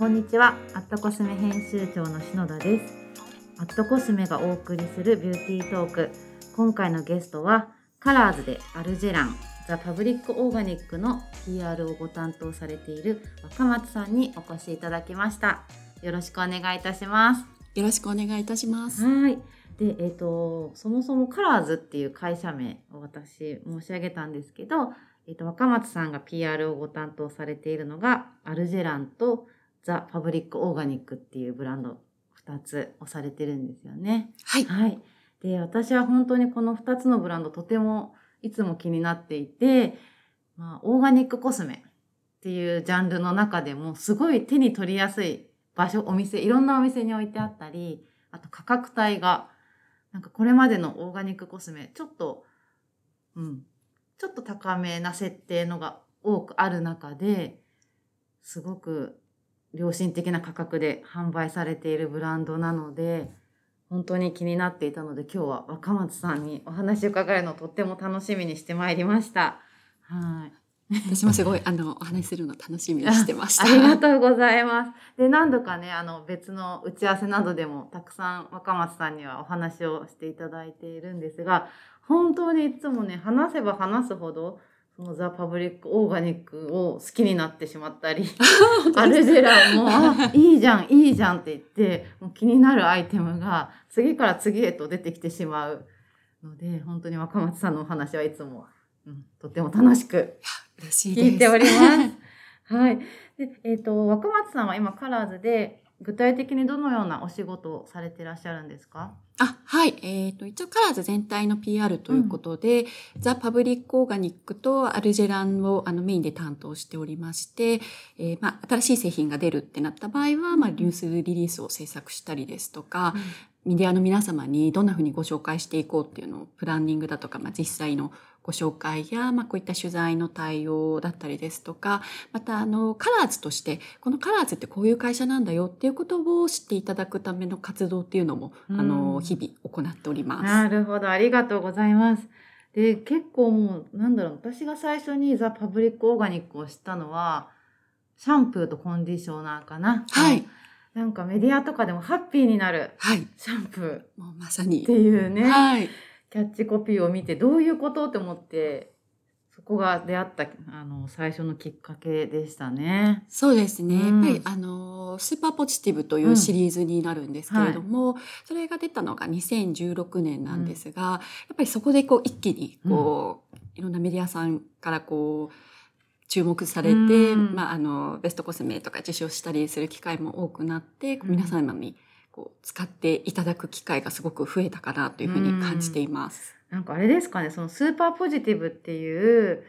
こんにちは、アットコスメ編集長の篠田です。アットコスメがお送りするビューティートーク。今回のゲストは、カラーズでアルジェラン、ザ・パブリック・オーガニックの PR をご担当されている若松さんにお越しいただきました。よろしくお願いいたします。よろしくお願いいたします。はい。で、えっ、と、そもそもカラーズっていう会社名を私申し上げたんですけど、えっ、と、若松さんが PR をご担当されているのが、アルジェランとザ・パブリック・オーガニックっていうブランド2つをされてるんですよね。はい。はい。で、私は本当にこの2つのブランドとてもいつも気になっていて、まあ、オーガニックコスメっていうジャンルの中でもすごい手に取りやすい場所、お店、いろんなお店に置いてあったり、あと価格帯が、なんかこれまでのオーガニックコスメ、ちょっと、うん、ちょっと高めな設定のが多くある中で、すごく良心的な価格で販売されているブランドなので、本当に気になっていたので、今日は若松さんにお話を伺えるのをとっても楽しみにしてまいりました。はい。私もすごい あのお話しするの楽しみにしてました。ありがとうございます。で、何度かね、あの、別の打ち合わせなどでも、たくさん若松さんにはお話をしていただいているんですが、本当にいつもね、話せば話すほど、ザ・パブリック・オーガニックを好きになってしまったり、アルジェランも、あ、いいじゃん、いいじゃんって言って、もう気になるアイテムが次から次へと出てきてしまうので、本当に若松さんのお話はいつも、うん、とっても楽しく。聞いております。はい。で、えっ、と、若松さんは今カラーズで、具体的にどのようなお仕事をされていらっしゃるんですか？あ、はい。えっ、と、一応カラーズ全体の PR ということで、ザ・パブリック・オーガニックとアルジェランをあのメインで担当しておりまして、えーまあ、新しい製品が出るってなった場合は、まあ、ニュースリリースを制作したりですとか、メディアの皆様にどんなふうにご紹介していこうっていうのをプランニングだとか、まあ、実際のご紹介や、まあ、こういった取材の対応だったりですとか、またあのカラーズとしてこのカラーズってこういう会社なんだよっていうことを知っていただくための活動っていうのも、うん。あの日々行っております。なるほど、ありがとうございます。で、結構もう、なんだろう、私が最初にザ・パブリック・オーガニックを知ったのは、シャンプーとコンディショナーかな。はい。なんかメディアとかでもハッピーになるはい。シャンプーもうまさに。っていうね、はい。キャッチコピーを見てどういうこと？って思って、そこが出会ったあの最初のきっかけでしたね。そうですね。うん。やっぱりあのスーパーポジティブというシリーズになるんですけれども、それが出たのが2016年なんですが、やっぱりそこでこう一気にこう、いろんなメディアさんからこう注目されて、うん。まああのベストコスメとか受賞したりする機会も多くなって、皆様にこう使っていただく機会がすごく増えたかなというふうに感じています。なんかあれですかね、そのスーパーポジティブっていう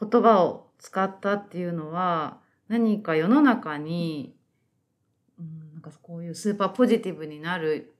言葉を使ったっていうのは、何か世の中に、うん、なんかこういうスーパーポジティブになる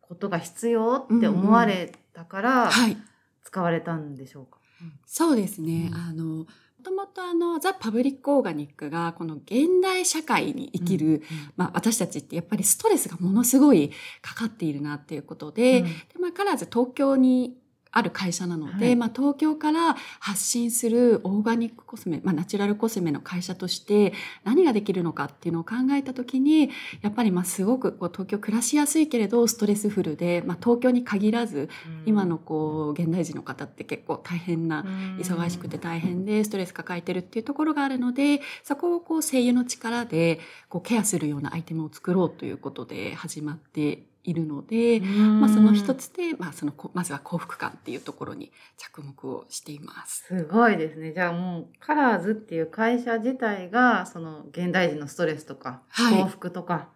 ことが必要って思われたからはい。使われたんでしょうか？そうですね。うんあの、もともとあの、ザ・パブリック・オーガニックが、この現代社会に生きる、まあ私たちってやっぱりストレスがものすごいかかっているなっていうことで、うん。でまあ、カラーズ東京にある会社なので、はい。まあ東京から発信するオーガニックコスメ、まあナチュラルコスメの会社として何ができるのかっていうのを考えたときに、やっぱりまあすごくこう東京暮らしやすいけれどストレスフルで、まあ東京に限らず、今のこう現代人の方って結構大変な忙しくて大変でストレス抱えてるっていうところがあるのでそこをこう声優の力でこうケアするようなアイテムを作ろうということで始まっているので、まあ、その一つ。つで、まあ、そのこまずは幸福感っていうところに着目をしています。すごいですね。じゃあもうカラーズっていう会社自体がその現代人のストレスとかはい幸福とか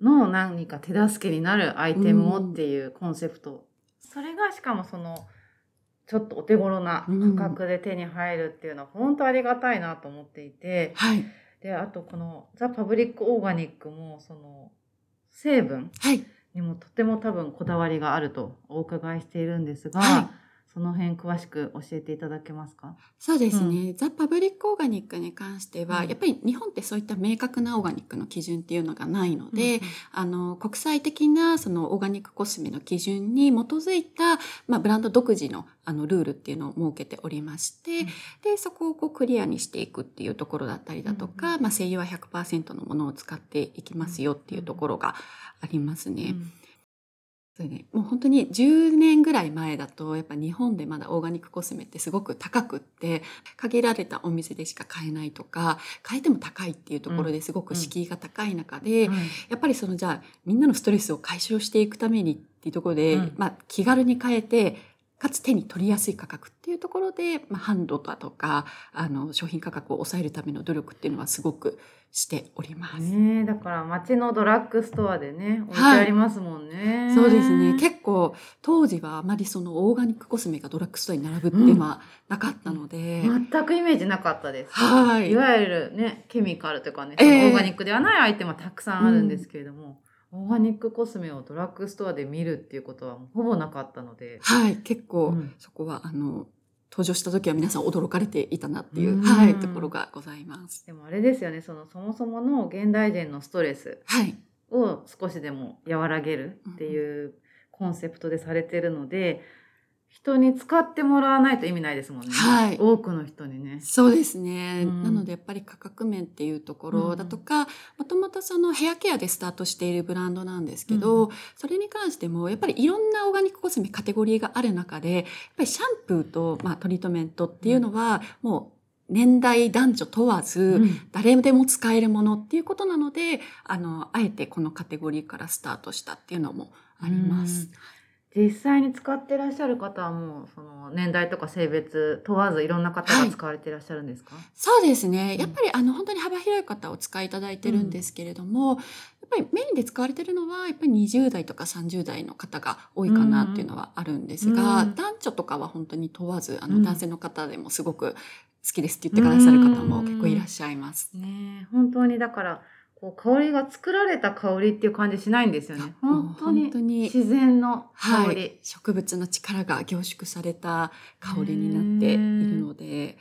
の何か手助けになるアイテムをっていうコンセプト。それがしかもそのちょっとお手頃な価格で手に入るっていうのは本当ありがたいなと思っていて、はい、で、あとこのザ・パブリック・オーガニックもその成分はい、にもとても多分こだわりがあるとお伺いしているんですが、はいその辺詳しく教えていただけますか？そうですね。ザ・パブリック・オーガニックに関しては、うん。やっぱり日本ってそういった明確なオーガニックの基準っていうのがないので、あの、国際的なそのオーガニックコスメの基準に基づいた、まあ、ブランド独自のあのルールっていうのを設けておりまして、うん。で、そこをこうクリアにしていくっていうところだったりだとか、まあ、精油は100%のものを使っていきますよっていうところがありますね。うんそれね、もう本当に10年ぐらい前だとやっぱ日本でまだオーガニックコスメってすごく高くって限られたお店でしか買えないとか買えても高いっていうところですごく敷居が高い中で、はい。やっぱりそのじゃあみんなのストレスを解消していくためにっていうところで、うん。まあ、気軽に買えてかつ手に取りやすい価格っていうところで、まあ、販路だとかあの商品価格を抑えるための努力っていうのはすごくしております。ねえだから街のドラッグストアでね置いてありますもんね、そうですね。結構当時はあまりそのオーガニックコスメがドラッグストアに並ぶっていうのはなかったので、全くイメージなかったです。はい。いわゆるねケミカルというかね、ええ。そのオーガニックではないアイテムはたくさんあるんですけれども、オーガニックコスメをドラッグストアで見るっていうことはほぼなかったので、はい、結構うんそこはあの登場した時は皆さん驚かれていたなっていう、うん。はい、ところがございます。でもあれですよねそのそもそもの現代人のストレス。はい、を少しでも和らげるっていうコンセプトでされてるので人に使ってもらわないと意味ないですもんね、はい。多くの人にね。そうですね、うん。なのでやっぱり価格面っていうところだとか、もともとそのヘアケアでスタートしているブランドなんですけど、うそれに関してもやっぱりいろんなオーガニックコスメカテゴリーがある中でやっぱりシャンプーと、まあ、トリートメントっていうのはもう年代男女問わず、うん。誰でも使えるものっていうことなのであのあえてこのカテゴリーからスタートしたっていうのもあります。実際に使ってらっしゃる方はもうその年代とか性別問わずいろんな方が使われていらっしゃるんですか、そうですね。うん。やっぱりあの本当に幅広い方をお使いいただいてるんですけれども、やっぱりメインで使われてるのはやっぱり20代とか30代の方が多いかなっていうのはあるんですが、うん。男女とかは本当に問わずあうん。の男性の方でもすごく好きですって言ってくださる方も結構いらっしゃいます。ねえ本当にだからこう香りが作られた香りっていう感じしないんですよね。本当にに。自然の香り、はい、植物の力が凝縮された香りになっているので、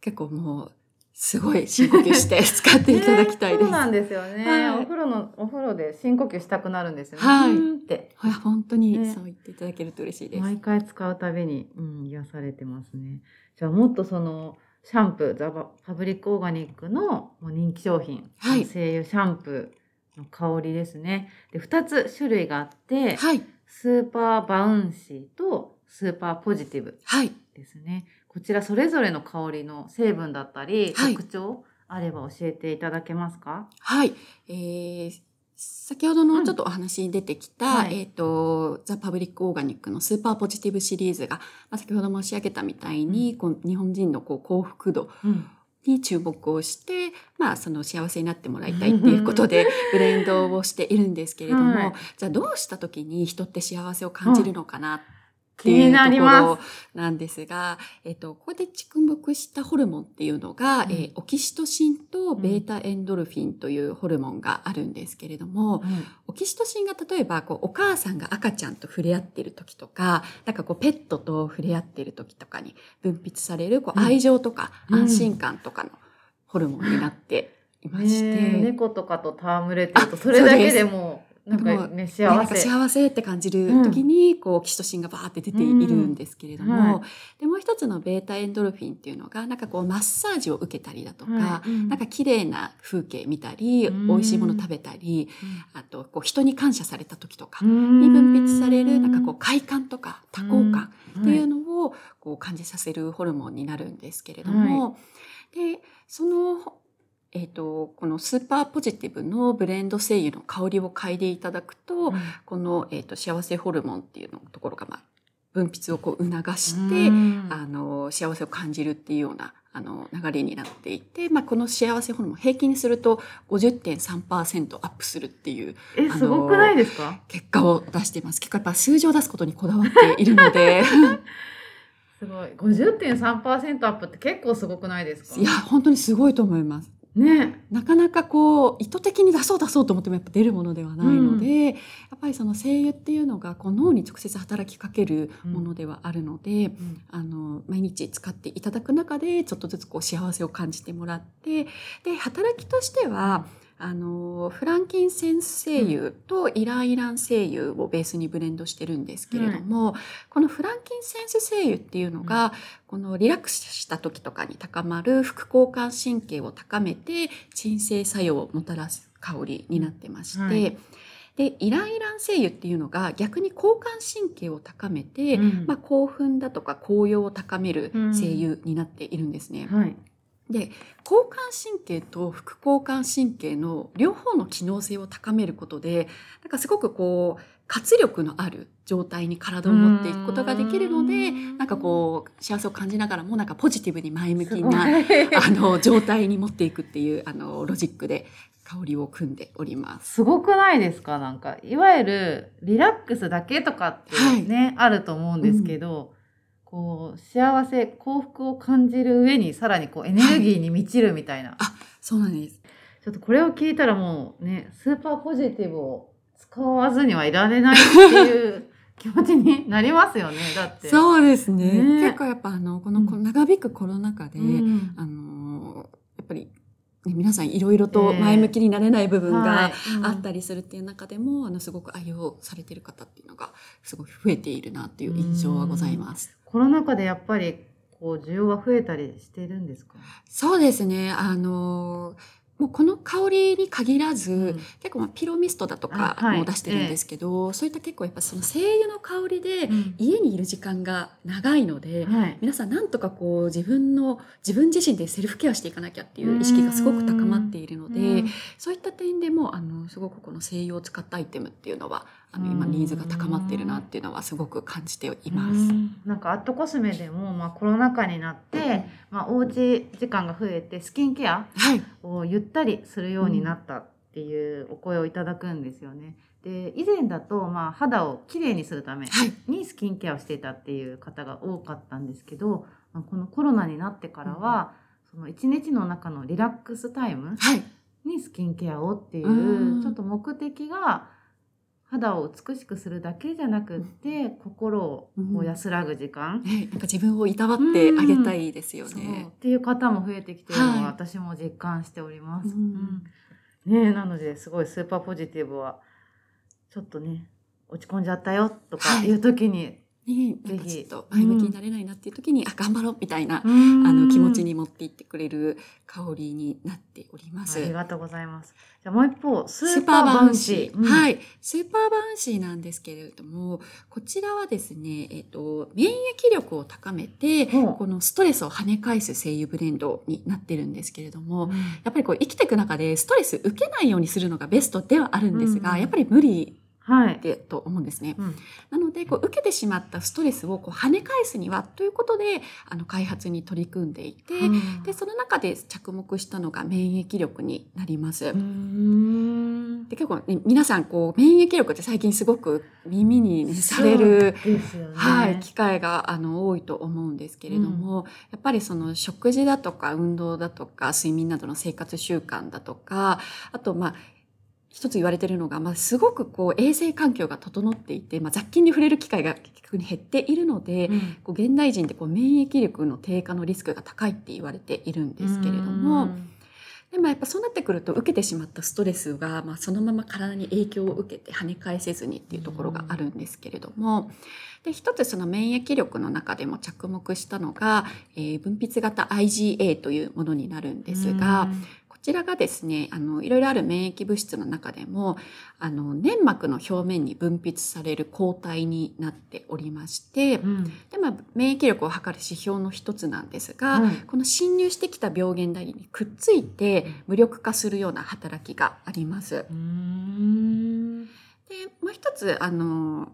結構もうすごい深呼吸して 使っていただきたいです。ねそうなんですよね、はい。お風呂のお風呂で深呼吸したくなるんですよね、はい。って。いや本当にね。そう言っていただけると嬉しいです。毎回使うたびに、うん、癒されてますね。じゃあもっとそのシャンプー、ザ・パブリックオーガニックのもう人気商品、はい精油シャンプーの香りですね。で2つ種類があって、はいスーパーバウンシーとスーパーポジティブはいですね。こちらそれぞれの香りの成分だったり、はい特徴あれば教えていただけますか？はい、えー先ほどのちょっとお話に出てきた、はい。えっ、と、ザ・パブリック・オーガニックのスーパーポジティブシリーズが、まあ、先ほど申し上げたみたいに、こう日本人のこう幸福度うん、に注目をして、まあ、その幸せになってもらいたいっていうことで ブレンドをしているんですけれども、はい。じゃあどうした時に人って幸せを感じるのかなって気になりとまころなんですが、えっと、ここで注目したホルモンっていうのが、うん。えーオキシトシンとベータエンドルフィンというホルモンがあるんですけれども、す。オキシトシンが例えばこうお母さんが赤ちゃんと触れ合ってる時とか、なんかこうペットと触れ合ってる時とかに分泌されるこううん。愛情とかうん。安心感とかのホルモンになっていまして、ねえ猫とかと戯れてるとあそれだけでもうなんかね幸せ。か幸せって感じる時に、こうオキシトシンがバーって出ているんですけれども、うん。はでもう一つのベータエンドルフィンっていうのがなんかこうマッサージを受けたりだとか、はい。うん。なんか綺麗な風景見たり、うん。美味しいもの食べたり、あとこう人に感謝された時とかにに分泌されるなんかこう快感とか多幸感うん。っていうのをこう感じさせるホルモンになるんですけれども、でその、えー、とこのスーパーポジティブのブレンド精油の香りを嗅いでいただくと、この、えー、と幸せホルモンっていうのところが、まあ、分泌をこう促して、うんあの幸せを感じるっていうようなあの流れになっていて、まあ、この幸せホルモン平均にすると50.3%アップするっていうえすごくないですか？結果を出しています。結構やっぱ数字を出すことにこだわっているので、すごい50.3%アップって結構すごくないですか？いや、本当にすごいと思います。ね。なかなかこう意図的に出そう出そうと思ってもやっぱ出るものではないので、やっぱりその精油っていうのがこう脳に直接働きかけるものではあるので、うんあの毎日使っていただく中でちょっとずつこう幸せを感じてもらってで働きとしてはあのフランキンセンス精油とイランイラン精油をベースにブレンドしてるんですけれども、このフランキンセンス精油っていうのが、このリラックスした時とかに高まる副交感神経を高めて鎮静作用をもたらす香りになってまして、はい。でイランイラン精油っていうのが逆に交感神経を高めて、うん。まあ、興奮だとか高揚を高める精油になっているんですね。はい。で交感神経と副交感神経の両方の機能性を高めることでなんかすごくこう活力のある状態に体を持っていくことができるのでうん。なんかこう幸せを感じながらもなんかポジティブに前向きなあの状態に持っていくっていうあのロジックで香りを組んでおります。すごくないですか？なんか、いわゆるリラックスだけとかってね、あると思うんですけど、こう、幸せ、幸福を感じる上にさらにこうエネルギーに満ちるみたいな。そうなんです。ちょっとこれを聞いたらもうね、スーパーポジティブを使わずにはいられないっていう気持ちになりますよね。だって。う。そうですね。ね結構やっぱあのこの長引くコロナ禍で、んあのやっぱり、ね、皆さんいろいろと前向きになれない部分があったりするっていう中でも、あのすごく愛用されてる方っていうのがすごい増えているなっていう印象はございます。コロナ禍でやっぱりこう需要が増えたりしてるんですか？そうですね。あのもうこの香りに限らず、うん。結構まあピロミストだとかも出してるんですけど、そういった結構やっぱその精油の香りでうん。家にいる時間が長いので、はい。皆さんなんとかこう自分の自分自身でセルフケアしていかなきゃっていう意識がすごく高まっているので、うん。そういった点でもあのすごくこの精油を使ったアイテムっていうのはあの今うん。ニーズが高まっているなっていうのはすごく感じています。うん。なんかアットコスメでも、まあ、コロナ禍になって、まあ、おうち時間が増えてスキンケアはい、をゆったりするようになったっていうお声をいただくんですよね。で以前だと、まあ、肌をきれいにするためはい、にスキンケアをしていたっていう方が多かったんですけど、まあ、このコロナになってからは、その一日の中のリラックスタイムはい、にスキンケアをっていうん。うちょっと目的が肌を美しくするだけじゃなくって心をこう安らぐ時間、ね、なんか自分をいたわってあげたいですよね。っ。ていう方も増えてきているのははい。私も実感しております。うん。うん。ねえなのですごいスーパーポジティブはちょっとね落ち込んじゃったよとかはい。いう時に、ね、なちょっと前向きになれないなっていう時に、あ頑張ろうみたいな、ああの気持ちに持っていってくれる香りになっております。ありがとうございます。じゃあもう一方ススーパーババウンシー、ー。はい。スーパーバウンシーなんですけれども、こちらはですね、えっと、免疫力を高めて、このストレスを跳ね返す精油ブレンドになってるんですけれども、うんやっぱりこう生きていく中でストレス受けないようにするのがベストではあるんですが、うんやっぱり無理はい。でと思うんですね。うんなので、こう受けてしまったストレスをこう跳ね返すにはということで、あの開発に取り組んでいて、うんで、その中で着目したのが免疫力になります。で結構、ね、皆さんこう免疫力って最近すごく耳に、ね、される、ね。はい、機会があの多いと思うんですけれども、やっぱりその食事だとか運動だとか睡眠などの生活習慣だとかあとまあ一つ言われてるのが、まあ、すごくこう衛生環境が整っていて、まあ、雑菌に触れる機会が逆に減っているので、うん。こう現代人ってこう免疫力の低下のリスクが高いって言われているんですけれども、うん。でもやっぱそうなってくると受けてしまったストレスが、まあ、そのまま体に影響を受けて跳ね返せずにっていうところがあるんですけれども、で一つその免疫力の中でも着目したのが、えー分泌型 IgA というものになるんですが、こちらがですねあのいろいろある免疫物質の中でもあの粘膜の表面に分泌される抗体になっておりまして、うん。でまあ、免疫力を測る指標の一つなんですが、はいこの侵入してきた病原体にくっついて無力化するような働きがあります。でもう一つあの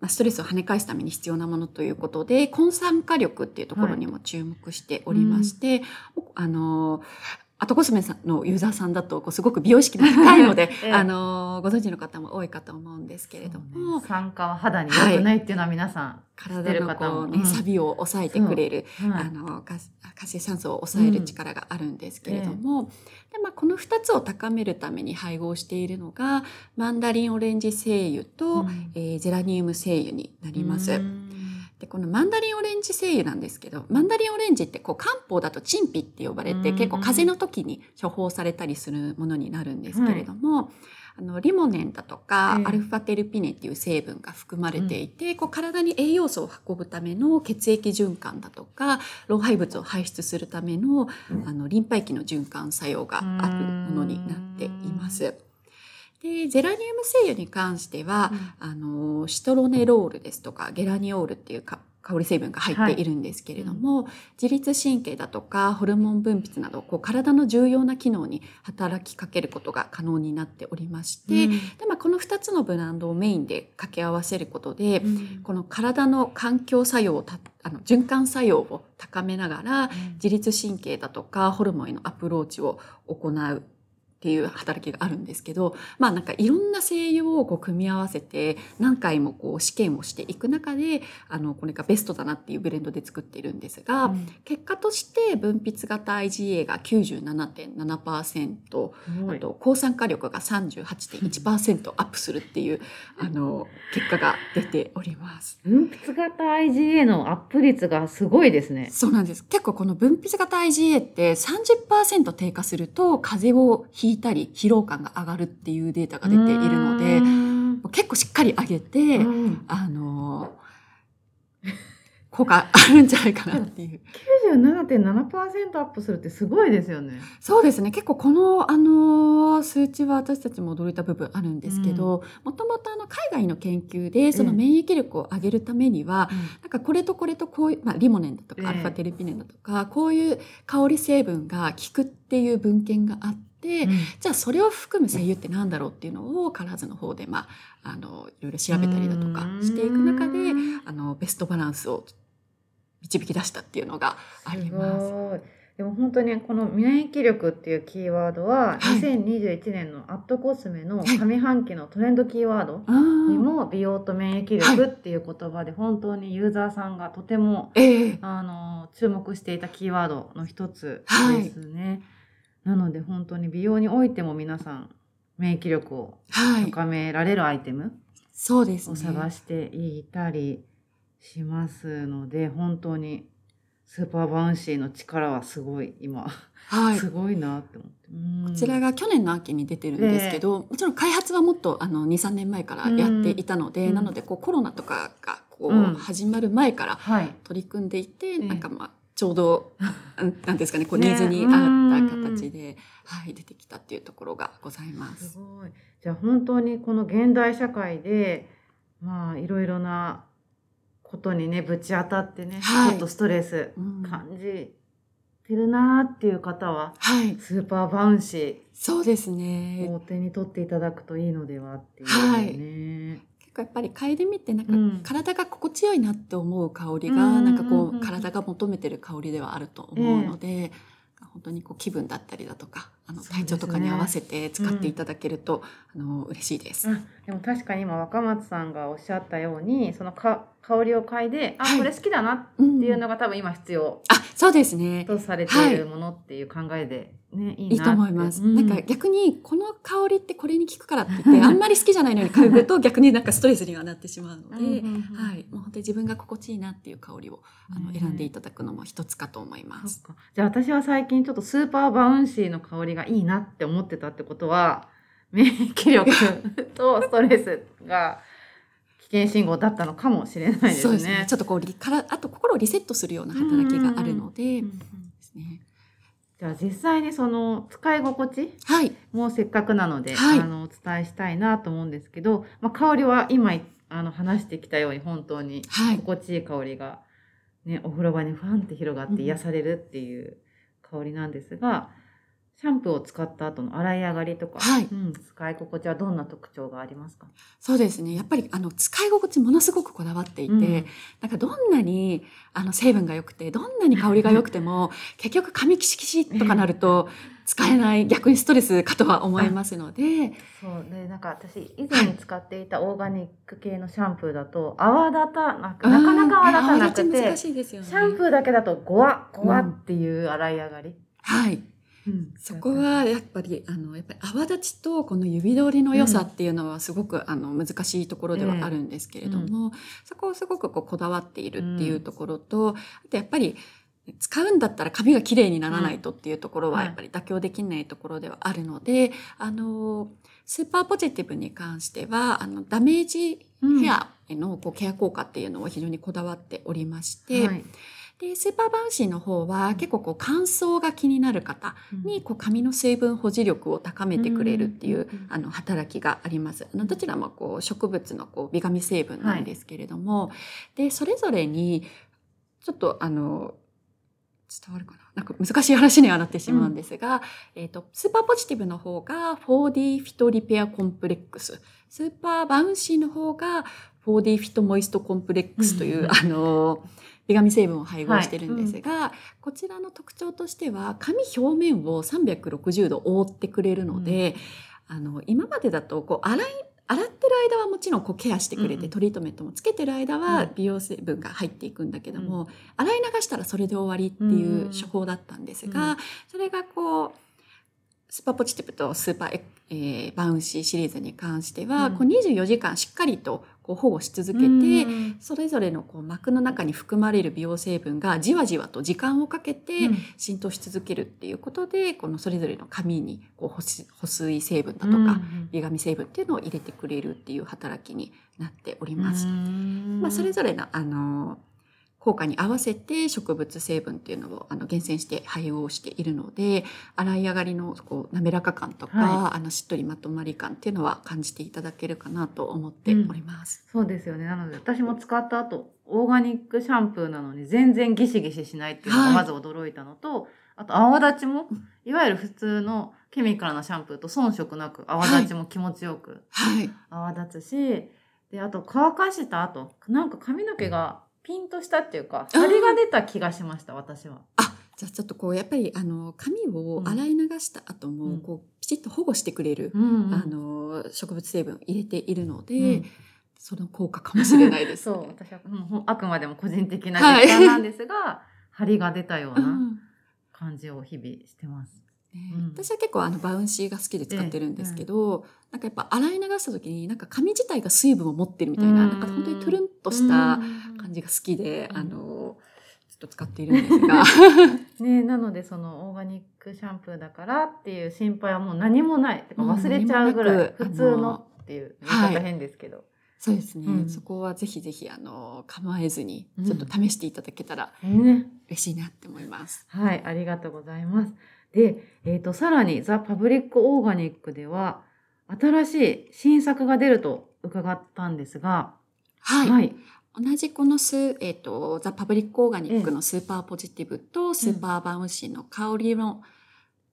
まあストレスを跳ね返すために必要なものということで根酸化力っていうところにも注目しておりまして、あのアトコスメさんのユーザーさんだとこうすごく美容意識が高いので、ええ。あのご存知の方も多いかと思うんですけれども、酸化は肌に良くないっていうのは皆さん、体のこう、ねうん。錆を抑えてくれる、はいあの活活性酸素を抑える力があるんですけれども、でまあ、この2つを高めるために配合しているのがマンダリンオレンジ精油と、うん。えーゼラニウム精油になります。うんでこのマンダリンオレンジ精油なんですけどマンダリンオレンジってこう漢方だとチンピって呼ばれて、うん。結構風邪の時に処方されたりするものになるんですけれども、あのリモネンだとか、ええアルファテルピネっていう成分が含まれていて、こう体に栄養素を運ぶための血液循環だとか老廃物を排出するためのあのリンパ液の循環作用があるものになっています。でゼラニウム精油に関しては、あのシトロネロールですとかゲラニオールっていうか香り成分が入ってい。るんですけれども、自律神経だとかホルモン分泌などこう体の重要な機能に働きかけることが可能になっておりまして、でまあ、この2つのブランドをメインで掛け合わせることで、この体の環境作用をたあの循環作用を高めながら自律神経だとかホルモンへのアプローチを行うっていう働きがあるんですけどまあなんかいろんな精油をこう組み合わせて何回もこう試験をしていく中であのこれがベストだなっていうブレンドで作っているんですが、結果として分泌型 IgA が97.7%あと抗酸化力が38.1%アップするっていうあの結果が出ております。分泌型 IgA のアップ率がすごいですね。そうなんです。結構この分泌型 IgA って30%低下すると風邪をひいたり疲労感が上がるっていうデータが出ているので、うん結構しっかり上げて、うんあの、効果あるんじゃないかなっていう。97.7%アップするってすごいですよね。そうですね。結構この、あの、数値は私たちも驚いた部分あるんですけど、もともとあの、海外の研究で、その免疫力を上げるためには、なんかこれとこれとこういう、まあ、リモネンだとええか、アルファテルピネンだとか、こういう香り成分が効くっていう文献があって、じゃあそれを含む精油ってなんだろうっていうのをカラーズの方で、まあ、あの、いろいろ調べたりだとかしていく中で、あの、ベストバランスを導き出したっていうのがあります。す。でも本当にこの免疫力っていうキーワードは、はい。2021年のアットコスメのはい。上半期のトレンドキーワード。にも美容と免疫力っていう言葉で本当にユーザーさんがとてもええ。あの注目していたキーワードの一つはい。ですね。なので本当に美容においても皆さん免疫力をはい。高められるアイテム。を探していたりしますので、本当にスーパーバウンシーの力はすごい今、はい。すごいなって思って。うんこちらが去年の秋に出てるんですけど、もちろん開発はもっとあの2、3年前からやっていたので、うんなのでこうコロナとかがこう、うん始まる前からはい。取り組んでいて、えなんかまあちょうど、うんなんですかね、こうニねーズに合った形で、はい、出てきたっていうところがございますす。ごい。じゃあ本当にこの現代社会で、まあいろいろなことにね、ぶち当たってね、はいちょっとストレスうん感じてるなーっていう方は、はい、スーパーバウンシそうですーね。を手に取っていただくといいのではっていうはいね。結構やっぱり嗅いでみてなんかうん。体が心地よいなって思う香りが、なんかこう体が求めてる香りではあると思うので、本当にこう気分だったりだとかあの体調とかに合わせて使っていただけると、あの嬉しいです。あでも確かに今若松さんがおっしゃったようにそのか香りを嗅いであ、はい。これ好きだなっうんていうのが多分今必要あそうですね。とされているものっていう考えで、ねいいいいと思います。うん。なんか逆にこの香りってこれに効くからって言って あんまり好きじゃないのに嗅ぐと逆になんかストレスにはなってしまうので、うんうんうん。はい、もう本当に自分が心地いいなっていう香りをあのね選んでいただくのも一つかと思います。じゃあ私は最近ちょっとスーパーバウンシーの香りがいいなって思ってたってことは免疫力 とストレスが危険信号だったのかもしれないですね。そうですね。ちょっとこうリからあと心をリセットするような働きがあるので。じゃあ実際にその使い心地はい。もうせっかくなので、はいあのお伝えしたいなと思うんですけど、まあ、香りは今あの話してきたように本当にはい。心地いい香りが、ね、お風呂場にファンって広がっうんて癒されるっていう香りなんですが、シャンプーを使った後の洗い上がりとか、はい。うん、使い心地はどんな特徴がありますか？そうですね。やっぱりあの使い心地ものすごくこだわっていて、うん。なんかどんなにあの成分が良くて、どんなに香りが良くても、結局髪キシキシとかなると使えない、逆にストレスかとは思いますので、そう。でなんか私以前に使っていたオーガニック系のシャンプーだと泡立たなくなかなか泡立たなくてしいですよね。シャンプーだけだとゴワッゴワッっていう洗い上がり、はい。そこはやっぱりあのやっぱり泡立ちとこの指通りの良さっていうのはすごく、あの難しいところではあるんですけれども、そこをすごくこうこだわっているっていうところと、あとやっぱり使うんだったら髪がきれいにならないとっていうところはうん。やっぱり妥協できないところではあるので、あのスーパーポジティブに関してはあのダメージヘアへのこうケア効果っていうのを非常にこだわっておりまして、はいでスーパーバウンシーの方は結構こう乾燥が気になる方にこう髪の水分保持力を高めてくれるっていう、うんあの働きがあります。あのどちらもこう植物のこうビガミ成分なんですけれども、でそれぞれにちょっとあの伝わるかな？なんか難しい話にはなってしまうんですが、えっ、とスーパーポジティブの方が 4D フィトリペアコンプレックス。スーパーバウンシーの方が 4D フィトモイストコンプレックスという、うんあの美髪成分を配合してるんですが、こちらの特徴としては髪表面を360度覆ってくれるので、あの今までだとこう洗い洗ってる間はもちろんこうケアしてくれて、うん。トリートメントもつけてる間うん。は美容成分が入っていくんだけども、洗い流したらそれで終わりっていう処方だったんですが、うん。それがこうスーパーポジティブとスーパーエ、えーバウンシーシリーズに関しては、うん。こう24時間しっかりとこう保護し続けて、うん。それぞれのこう膜の中に含まれる美容成分がじわじわと時間をかけてうん。浸透し続けるっていうことで、このそれぞれの髪にこう保水保水成分だとか、うんビガミ成分っていうのを入れてくれるっていう働きになっております。うん。まあ、それぞれのあの効果に合わせて植物成分っていうのをあの厳選して配合しているので洗い上がりのこう滑らか感とか、はあのしっとりまとまり感っていうのは感じていただけるかなと思っております。そうですよね。なので私も使った後、オーガニックシャンプーなのに全然ギシギシしないっていうのがはい。まず驚いたのと、あと泡立ちもうん、いわゆる普通のケミカルなシャンプーと遜色なく泡立ちも気持ちよくはい、泡立つし、で、あと乾かした後、なんか髪の毛がピンとしたっていうか、張りが出た気がしました、私は。あじゃあちょっとこうやっぱりあの髪を洗い流した後も、うん。こうきちっと保護してくれる、うんあの植物成分を入れているので、うん。その効果かもしれないです、ね。そう、私は、うんほんあくまでも個人的なはい。実感なんですが、張りが出たよううなん。感じを日々してます。ねうん。私は結構あのバウンシーが好きで使ってるんですけど、なんかやっぱ洗い流した時になんか髪自体が水分を持ってるみたいな、うんなんか本当にトゥルンとした感じが好きで、あのずっと使っているんですが ね、なのでそのオーガニックシャンプーだからっていう心配はもう何もない。てか忘れちゃうぐらい普通のっていう言い方はい変ですけど。そうですね、うんそこはぜひぜひあの構えずにうんちょっと試していただけたらね。嬉しいなって思います。はい、ありがとうございます。で、えっ、と、さらにザ・パブリック・オーガニックでは新しい新作が出ると伺ったんですが、はい、はい。同じこのス、えっとザ・パブリック・オーガニックのスーパーポジティブとスーパーバウンシーの香りの、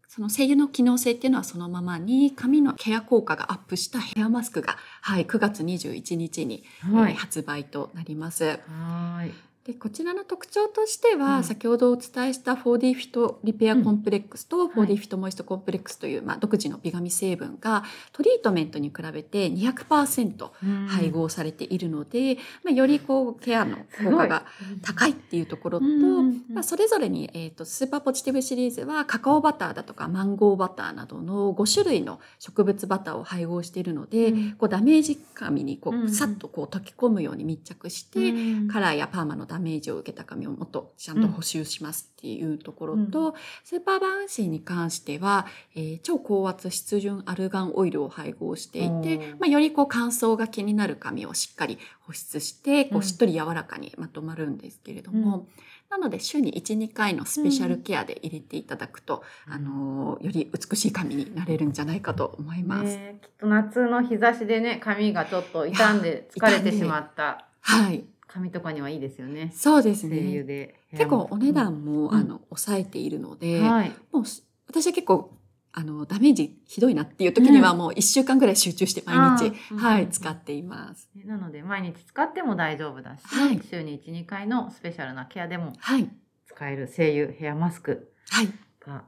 その精油の機能性っていうのはそのままに髪のケア効果がアップしたヘアマスクが、はい、9月21日に、はい。えー発売となります。はい。でこちらの特徴としては、うん。先ほどお伝えした 4D フィトリペアコンプレックスとはい 4D フィトモイストコンプレックスという、まあ、独自の美髪成分がトリートメントに比べて200%配合されているので、まあ、よりこうケアの効果が高いっていうところと、うん。まあ、それぞれに、えー、とスーパーポジティブシリーズはカカオバターだとかマンゴーバターなどの5種類の植物バターを配合しているので、うん。こうダメージ髪にこう、うん。さっとこう溶け込むように密着して、うん。カラーやパーマのダメージを受けた髪をもっとちゃんと補修しますっていうところと、うスーパーバウンシーに関しては、えー超高圧湿潤アルガンオイルを配合していて、まあ、よりこう乾燥が気になる髪をしっかり保湿してこうん。うしっとり柔らかにまとまるんですけれども、なので週に12回のスペシャルケアで入れていただくと、うん。あのーより美しい髪になれるんじゃないかと思います。ねきっと夏の日差しでね、髪がちょっと傷んで疲れてしまった。はい、髪とかにはいいですよね。そうですね。で。結構お値段も、うんあの抑えているので、はい。もうす私は結構あの、ダメージひどいなっていう時にはもう1週間ぐらい集中して毎日、あーはい、うん使っています。ねなので毎日使っても大丈夫だし、はい週に1、2回のスペシャルなケアでもはい。使える声優ヘアマスクはい。が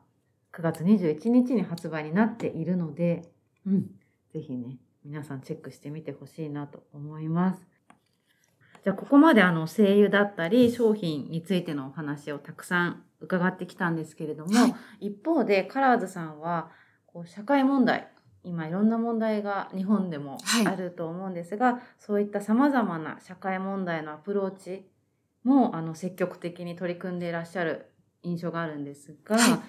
9月21日に発売になっているので、うん、ぜひね、皆さんチェックしてみてほしいなと思います。じゃあ、ここまであの、声優だったり、商品についてのお話をたくさん伺ってきたんですけれども、はい。一方で、カラーズさんは、こう、社会問題、今いろんな問題が日本でもはい。あると思うんですが、そういった様々な社会問題のアプローチも、あの、積極的に取り組んでいらっしゃる印象があるんですが、はい。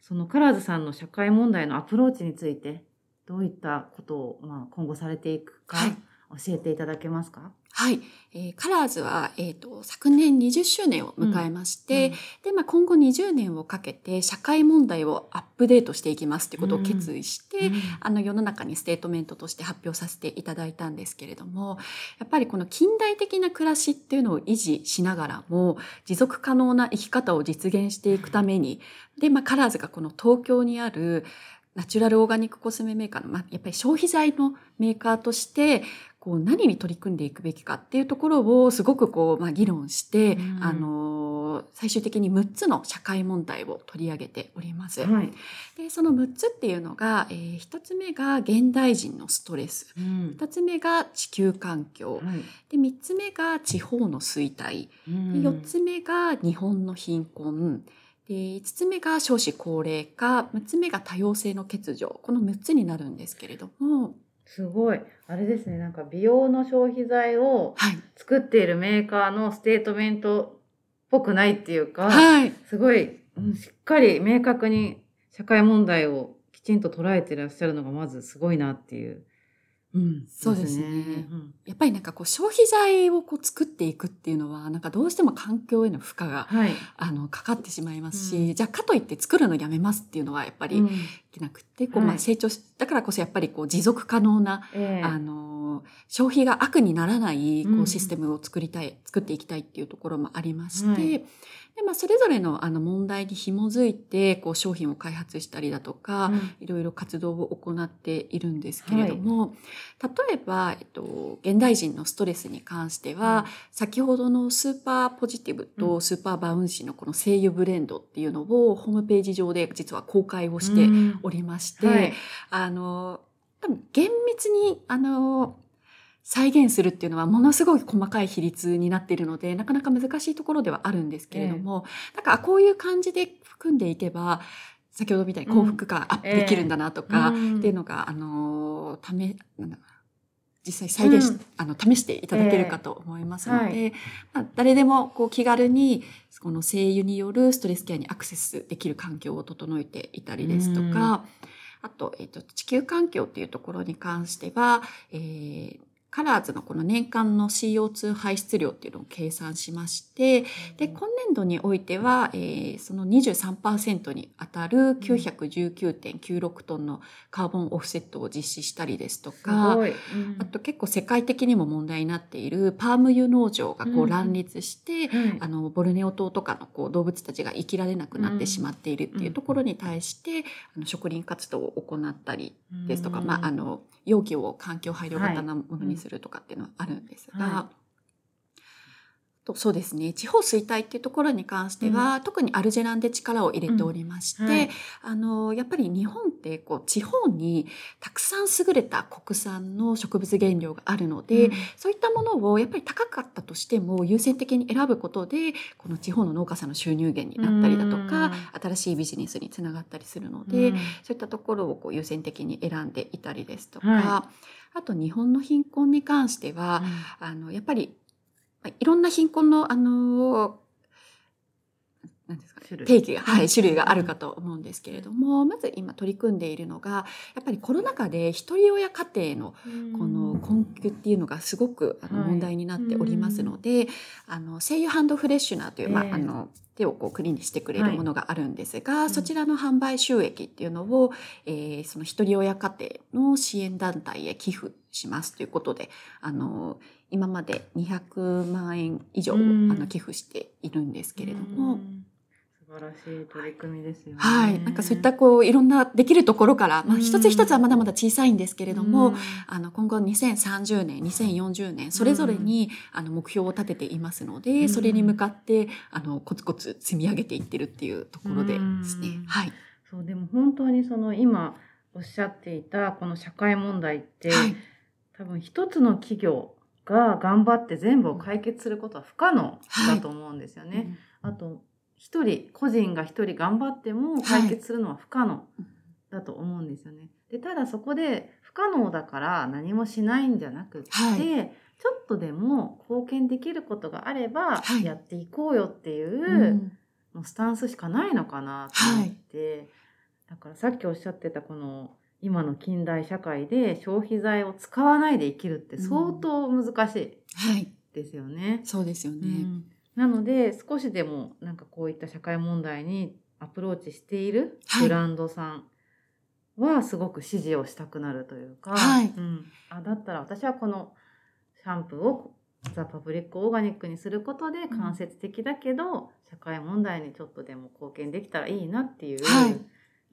そのカラーズさんの社会問題のアプローチについて、どういったことを、まあ、今後されていくか、はい教えていただけますか？はい。えーカラーズは、えっ、と、昨年20周年を迎えまして、うん。で、まあ、今後20年をかけて社会問題をアップデートしていきますということを決意して、うん。あの世の中にステートメントとして発表させていただいたんですけれどもやっぱりこの近代的な暮らしっていうのを維持しながらも持続可能な生き方を実現していくためにで、まあ、カラーズがこの東京にあるナチュラルオーガニックコスメメーカーの、まあ、やっぱり消費財のメーカーとしてこう何に取り組んでいくべきかっていうところをすごくこう、まあ、議論して、うん。あの最終的に6つの社会問題を取り上げております。はい。でその6つっていうのが、えー、1つ目が現代人のストレス。うん。2つ目が地球環境。はい。で3つ目が地方の衰退。うん。で4つ目が日本の貧困。で5つ目が少子高齢化。6つ目が多様性の欠如。この6つになるんですけれどもすごい。あれですね、なんか美容の消費財をはい、作っているメーカーのステートメントっぽくないっていうか、はい、すごい、うんしっかり明確に社会問題をきちんと捉えていらっしゃるのがまずすごいなっていう。うんそうですね。うん。やっぱりなんかこう消費財をこう作っていくっていうのはなんかどうしても環境への負荷がはい。あのかかってしまいますし、うんじゃあかといって作るのやめますっていうのはやっぱり、うん。けなくてこう、はい。まあ、成長しだからこそやっぱりこう持続可能な、ええ。あの消費が悪にならないこうん。うシステムを作りたい、作っていきたいっていうところもありまして、はい。でまあ、それぞれのあの問題に紐づいてこう商品を開発したりだとか、うん。いろいろ活動を行っているんですけれども、例えば、えっと、現代人のストレスに関しては、先ほどのスーパーポジティブうとスーパーバウンシーのこの声優ブレンドっていうのをホームページ上で実は公開をしてうん。おりまして、はい。あの多分厳密にあの再現するっていうのはものすごい細かい比率になっているのでなかなか難しいところではあるんですけれども、だからこういう感じで含んでいけば先ほどみたいに幸福感アップできるんだなとか、うんっていうのが、あのためなんだ実際再現し、うん。あの試していただけるかと思いますので、ええ。まあ、誰でもこう気軽にこの声優によるストレスケアにアクセスできる環境を整えていたりですとか、あと,、えっと地球環境っていうところに関しては、えーカラーズのこの年間の CO2 排出量っていうのを計算しまして、で今年度においては、えーその23%にあたる919.96トンのカーボンオフセットを実施したりですとすか。うん。あと結構世界的にも問題になっているパーム油農場がこうん。う乱立して、はいあのボルネオ島とかのこう動物たちが生きられなくなってしまっているっていうところに対して、あの植林活動を行ったりですとか、うん。まあ、あの容器を環境配慮型なものにするとかっていうのはあるんですが。はとそうですね。地方衰退っていうところに関しては、特にアルジェランで力を入れておりまして、うん。はい。あのやっぱり日本ってこう地方にたくさん優れた国産の植物原料があるので、うん。そういったものをやっぱり高かったとしても優先的に選ぶことでこの地方の農家さんの収入源になったりだとか、新しいビジネスにつながったりするので、うん。そういったところをこう優先的に選んでいたりですとか、はあと日本の貧困に関しては、あのやっぱりまあいろんな貧困のあのなんですかね種類。定義が、はい、種類があるかと思うんですけれどもまず今取り組んでいるのがやっぱりコロナ禍で一人親家庭のこの困窮っていうのがすごくあのはい。問題になっておりますので、あの声優ハンドフレッシュナーという、まあええ。あの手をこうクリにしてくれるはい。ものがあるんですが、ん。そちらの販売収益っていうのを、えーその一人親家庭の支援団体へ寄付しますということであの今まで200万円以上、うんあの寄付しているんですけれども、素晴らしい取り組みですよね。はい。なんかそういったこう、いろんなできるところから、まあうん一つ一つはまだまだ小さいんですけれども、うんあの、今後2030年、2040年、それぞれに、あの、目標を立てていますので、うんそれに向かって、あの、コツコツ積み上げていってるっていうところでですね。うんはい。そうでも本当にその今おっしゃっていたこの社会問題って、はい。多分一つの企業が頑張って全部を解決することは不可能だと思うんですよね。あと一人個人が一人頑張っても解決するのは不可能だと思うんですよね。でただそこで不可能だから何もしないんじゃなくって、はい。ちょっとでも貢献できることがあればはい。やっていこうよっていう、うん。もうスタンスしかないのかなと思って、だからさっきおっしゃってたこの今の近代社会で消費財を使わないで生きるって相当難しいはい。ですよね。そうですよね。うん。なので少しでもなんかこういった社会問題にアプローチしているはい。ブランドさんはすごく支持をしたくなるというか、はい。うん、あだったら私はこのシャンプーをザ・パブリック・オーガニックにすることで間接的だけど、社会問題にちょっとでも貢献できたらいいなっていうはい。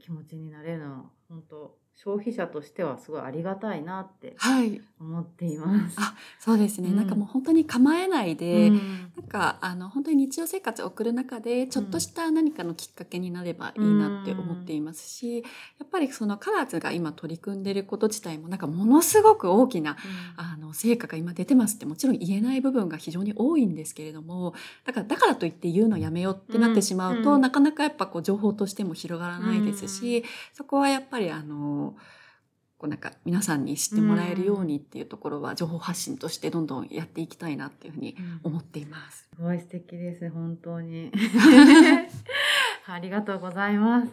気持ちになれるのは本当消費者としてはすごいありがたいなってはい。思っています。あそうですね。うん。なんかもう本当に構えないで、うん。なんかあの本当に日常生活を送る中でちょっとした何かのきっかけになればいいなって思っていますし、やっぱりそのカラーズが今取り組んでいること自体もなんかものすごく大きなあの成果が今出てますってもちろん言えない部分が非常に多いんですけれどもだからだからといって言うのやめようってなってしまうと、うん。なかなかやっぱこう情報としても広がらないですし、そこはやっぱりあのこうなんか皆さんに知ってもらえるようにっていうところは情報発信としてどんどんやっていきたいなっていうふうにうん思っています。すごい素敵です本当に。ありがとうございます。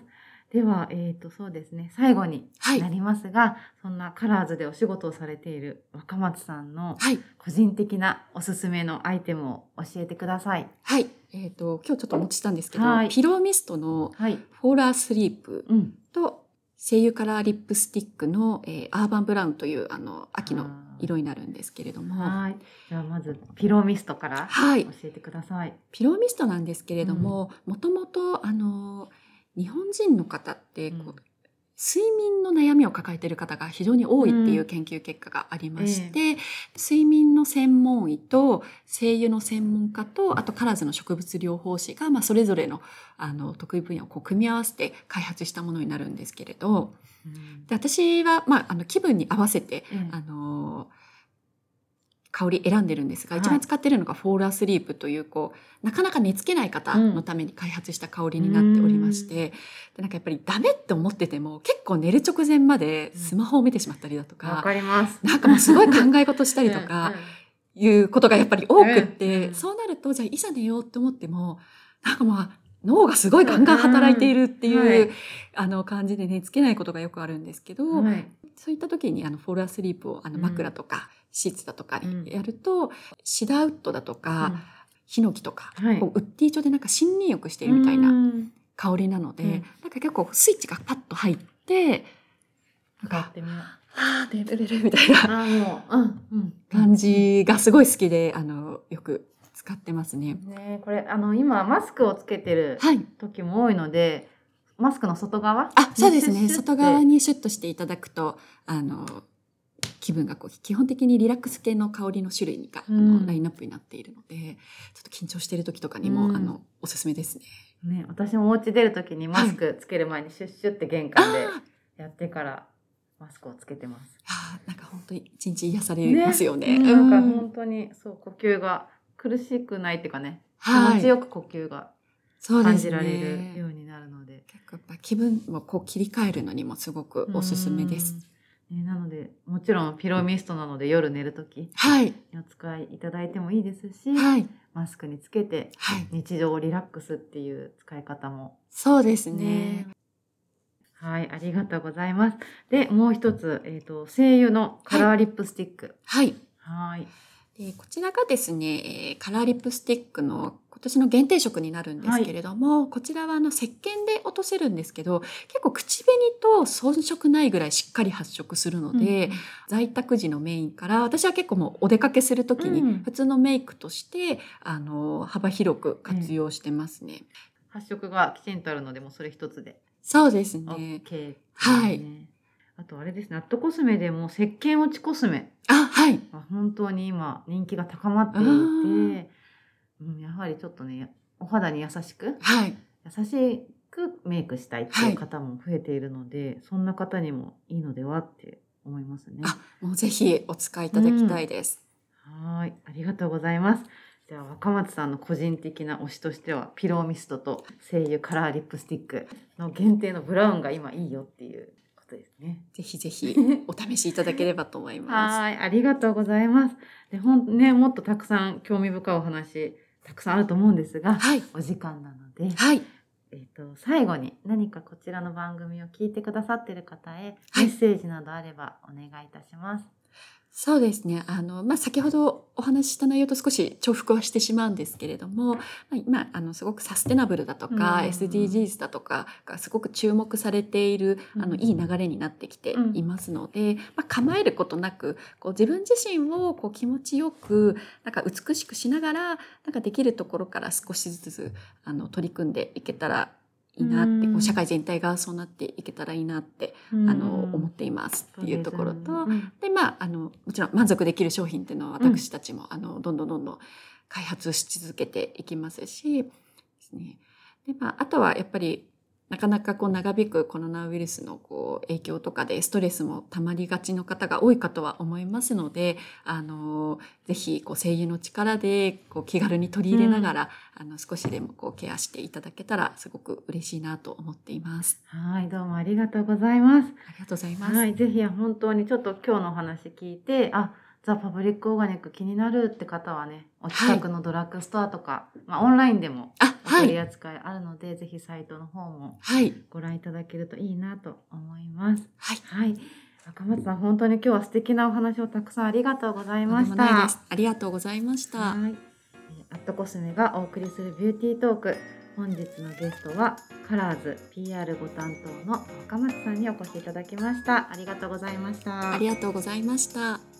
ではえっ、とそうですね。最後にはい。なりますが、そんなカラーズでお仕事をされている若松さんのはい。個人的なおすすめのアイテムを教えてください。はい。えっ、と、今日ちょっとお持ちしたんですけど、はい。ピローミストのはい。フォーラースリープうん。と、精油カラーリップスティックの、えーアーバンブラウンという、あの、秋の色になるんですけれども、はい。じゃあまずピローミストからはい。教えてください、ピローミストなんですけれども、もともと、あの、日本人の方ってこう、うん睡眠の悩みを抱えている方が非常に多いっていう研究結果がありまして、睡眠の専門医と声優の専門家とあとカラーズの植物療法士が、まあ、それぞれのあの得意分野をこう組み合わせて開発したものになるんですけれどうん。で私は、まあ、あの気分に合わせてええあの香り選んでるんですが、はい。一番使ってるのがフォーラースリープというこうなかなか寝つけない方のために開発した香りになっておりまして、でなんかやっぱりダメって思ってても結構寝る直前までスマホを見てしまったりだとか、わかります。なんかもうすごい考え事したりとかいうことがやっぱり多くって、うんそうなるとじゃあいざ寝ようって思ってもなんかまあ脳がすごいガンガン働いているっていう、うんはい。あの感じで寝つけないことがよくあるんですけど、うんはい。そういった時にあのフォーラースリープをあのうん。枕とかシーツだとかやると、シダウッドだとか、ヒノキとか、はい。こうウッディ調でなんか森林浴しているみたいなうん。香りなので、うん。なんか結構スイッチがパッと入ってなんやかああ寝れるみたいな感じがすごい好きであのよく使ってますね。ねこれあの今マスクをつけてるはい。時も多いのでマスクの外側？あ、そうですね。外側にシュッとしていただくと、あの、気分がこう、基本的にリラックス系の香りの種類が、あうんのラインナップになっているので、ちょっと緊張している時とかにも、うんあの、おすすめですね。ね私もお家出る時にマスクつける前にシュッシュって玄関でやってからマスクをつけてます。あーなんか本当に一日癒されますよね。うんなんかうん本当にそう呼吸が苦しくないっていうかね気はい持ちよく呼吸が感じられるねようになるので。結構やっぱ気分をこう切り替えるのにもすごくおすすめです。うん。ね、なのでもちろんピローミストなので夜寝る時はい。にお使いいただいてもいいですし、はい。マスクにつけてはい。日常をリラックスっていう使い方もそうですねね。はいありがとうございます。でもう一つ、えー、と精油のカラーリップスティック。はい。はい。でこちらがですね、えーカラーリップスティックの今年の限定色になるんですけれども、こちらはあの石鹸で落とせるんですけど結構口紅と遜色ないぐらいしっかり発色するので、在宅時のメインから私は結構もうお出かけする時にうん。普通のメイクとして、あの幅広く活用してますね。発色がきちんとあるのでもうそれ一つで。そうですね。ね。はいあとあれですねアットコスメでも石鹸落ちコスメあ、はい。が本当に今人気が高まっていて、うん、やはりちょっとねお肌に優しくはい。優しくメイクしたいっていう方も増えているので、そんな方にもいいのではって思いますね。あ、もうぜひお使いいただきたいです。はーい、ありがとうございます。じゃあ若松さんの個人的な推しとしてはピローミストと精油カラーリップスティックの限定のブラウンが今いいよっていうことですね。ぜひぜひ お試しいただければと思います。はい、ありがとうございます。で、ほんね、もっとたくさん興味深いお話たくさんあると思うんですが、はい。お時間なので、はい。えっ、と最後に何かこちらの番組を聞いてくださっている方へはいメッセージなどあればお願いいたします。そうですね。あの、まあ、先ほどお話しした内容と少し重複はしてしまうんですけれども、まあ、今、あの、すごくサステナブルだとか、うん SDGs だとかがすごく注目されている、あの、うんいい流れになってきていますので、まあ、構えることなく、こう、自分自身をこう気持ちよく、なんか美しくしながら、なんかできるところから少しずつ、あの、取り組んでいけたらいいなって、うん。こう、社会全体がそうなっていけたらいいなって、ああの、思っていますっていうところと、うん。でまああのもちろん満足できる商品っていうのは私たちも、あのどんどんどんどん開発し続けていきますしですね。で、まあ、あとはやっぱりなかなかこう長引くコロナウイルスのこう影響とかでストレスもたまりがちの方が多いかとは思いますのであのぜひこう声優の力でこう気軽に取り入れながら、あの少しでもこうケアしていただけたらすごく嬉しいなと思っています。はい、どうもありがとうございます。ありがとうございます。はい、ぜひ本当にちょっと今日のお話聞いて、あ、ザ・パブリック・オーガニック気になるって方はね、お近くのドラッグストアとか、まあオンラインでもあお取りはい扱いあるので、ぜひサイトの方もはいご覧いただけるといいなと思います。はいはい。赤松さん、本当に今日は素敵なお話をたくさんありがとうございました。ありがとうございました。はい。えーアットコスメがお送りするビューティートーク。本日のゲストはカラーズ PR ご担当の若松さんにお越しいただきました。ありがとうございました。ありがとうございました。